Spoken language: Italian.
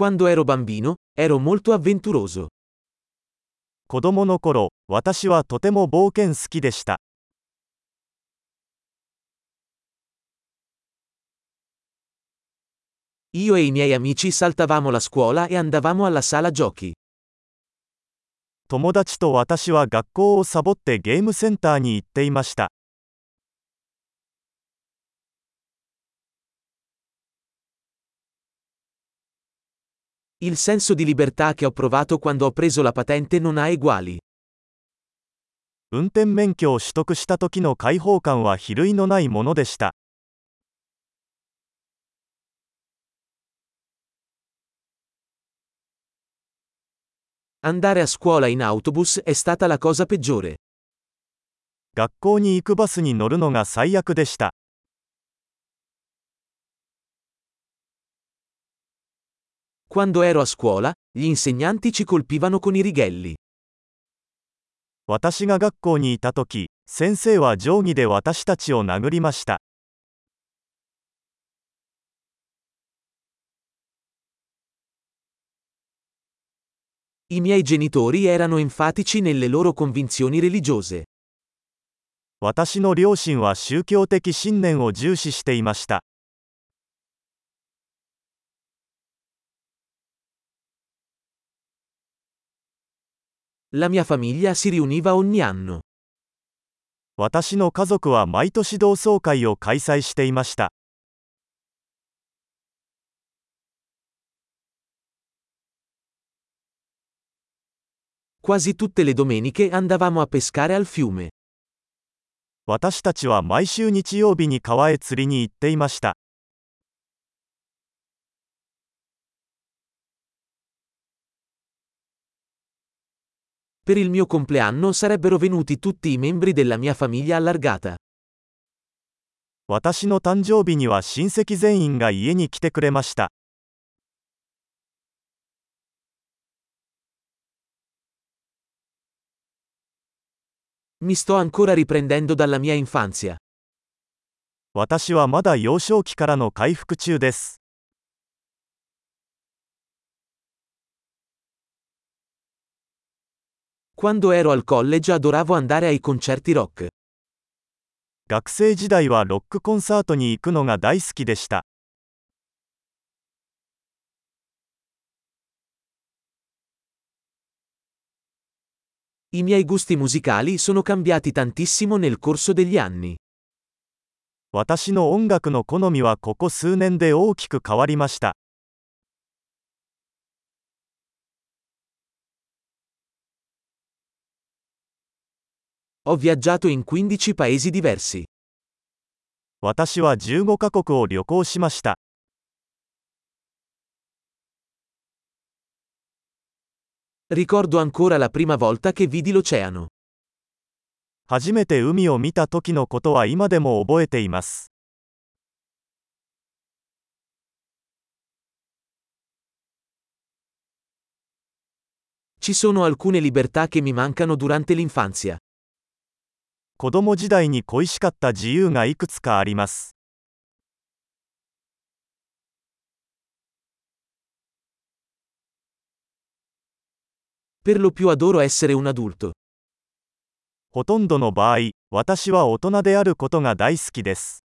Quando ero bambino, ero molto avventuroso. 子供の頃、私はとても冒険好きでした。 Io e i miei amici saltavamo la scuola e andavamo alla sala giochi. 友達と私は学校をサボってゲームセンターに行っていました。 Il senso di libertà che ho provato quando ho preso la patente non ha eguali. 運転免許を取得した時の解放感は比類のないものでした。 Andare a scuola in autobus è stata la cosa peggiore. 学校に行くバスに乗るのが最悪でした。 Quando ero a scuola, gli insegnanti ci colpivano con i righelli. 私が学校にいた時、先生は定規で私たちを殴りました。 I miei genitori erano enfatici nelle loro convinzioni religiose. 私の両親は宗教的信念を重視していました。 La mia famiglia si riuniva ogni anno. 私の家族は毎年同窓会を開催していました。 Quasi tutte le domeniche andavamo a pescare al fiume. 私たちは毎週日曜日に川へ釣りに行っていました。 Per il mio compleanno sarebbero venuti tutti i membri della mia famiglia allargata. 私の誕生日には親戚全員が家に来てくれました。Mi sto ancora riprendendo dalla mia infanzia. 私はまだ幼少期からの回復中です。Quando ero al college adoravo andare ai concerti rock. 学生時代はロックコンサートに行くのが大好きでした。 I miei gusti musicali sono cambiati tantissimo nel corso degli anni. 私の音楽の好みはここ数年で大きく変わりました。 Ho viaggiato in 15 paesi diversi. 私は15カ国を旅行しました。 Ricordo ancora la prima volta che vidi l'oceano. 初めて海を見た時のことは今でも覚えています。 Ci sono alcune libertà che mi mancano durante l'infanzia. 子供時代に恋しかった自由がいくつかあります。ほとんどの場合、私は大人であることが大好きです。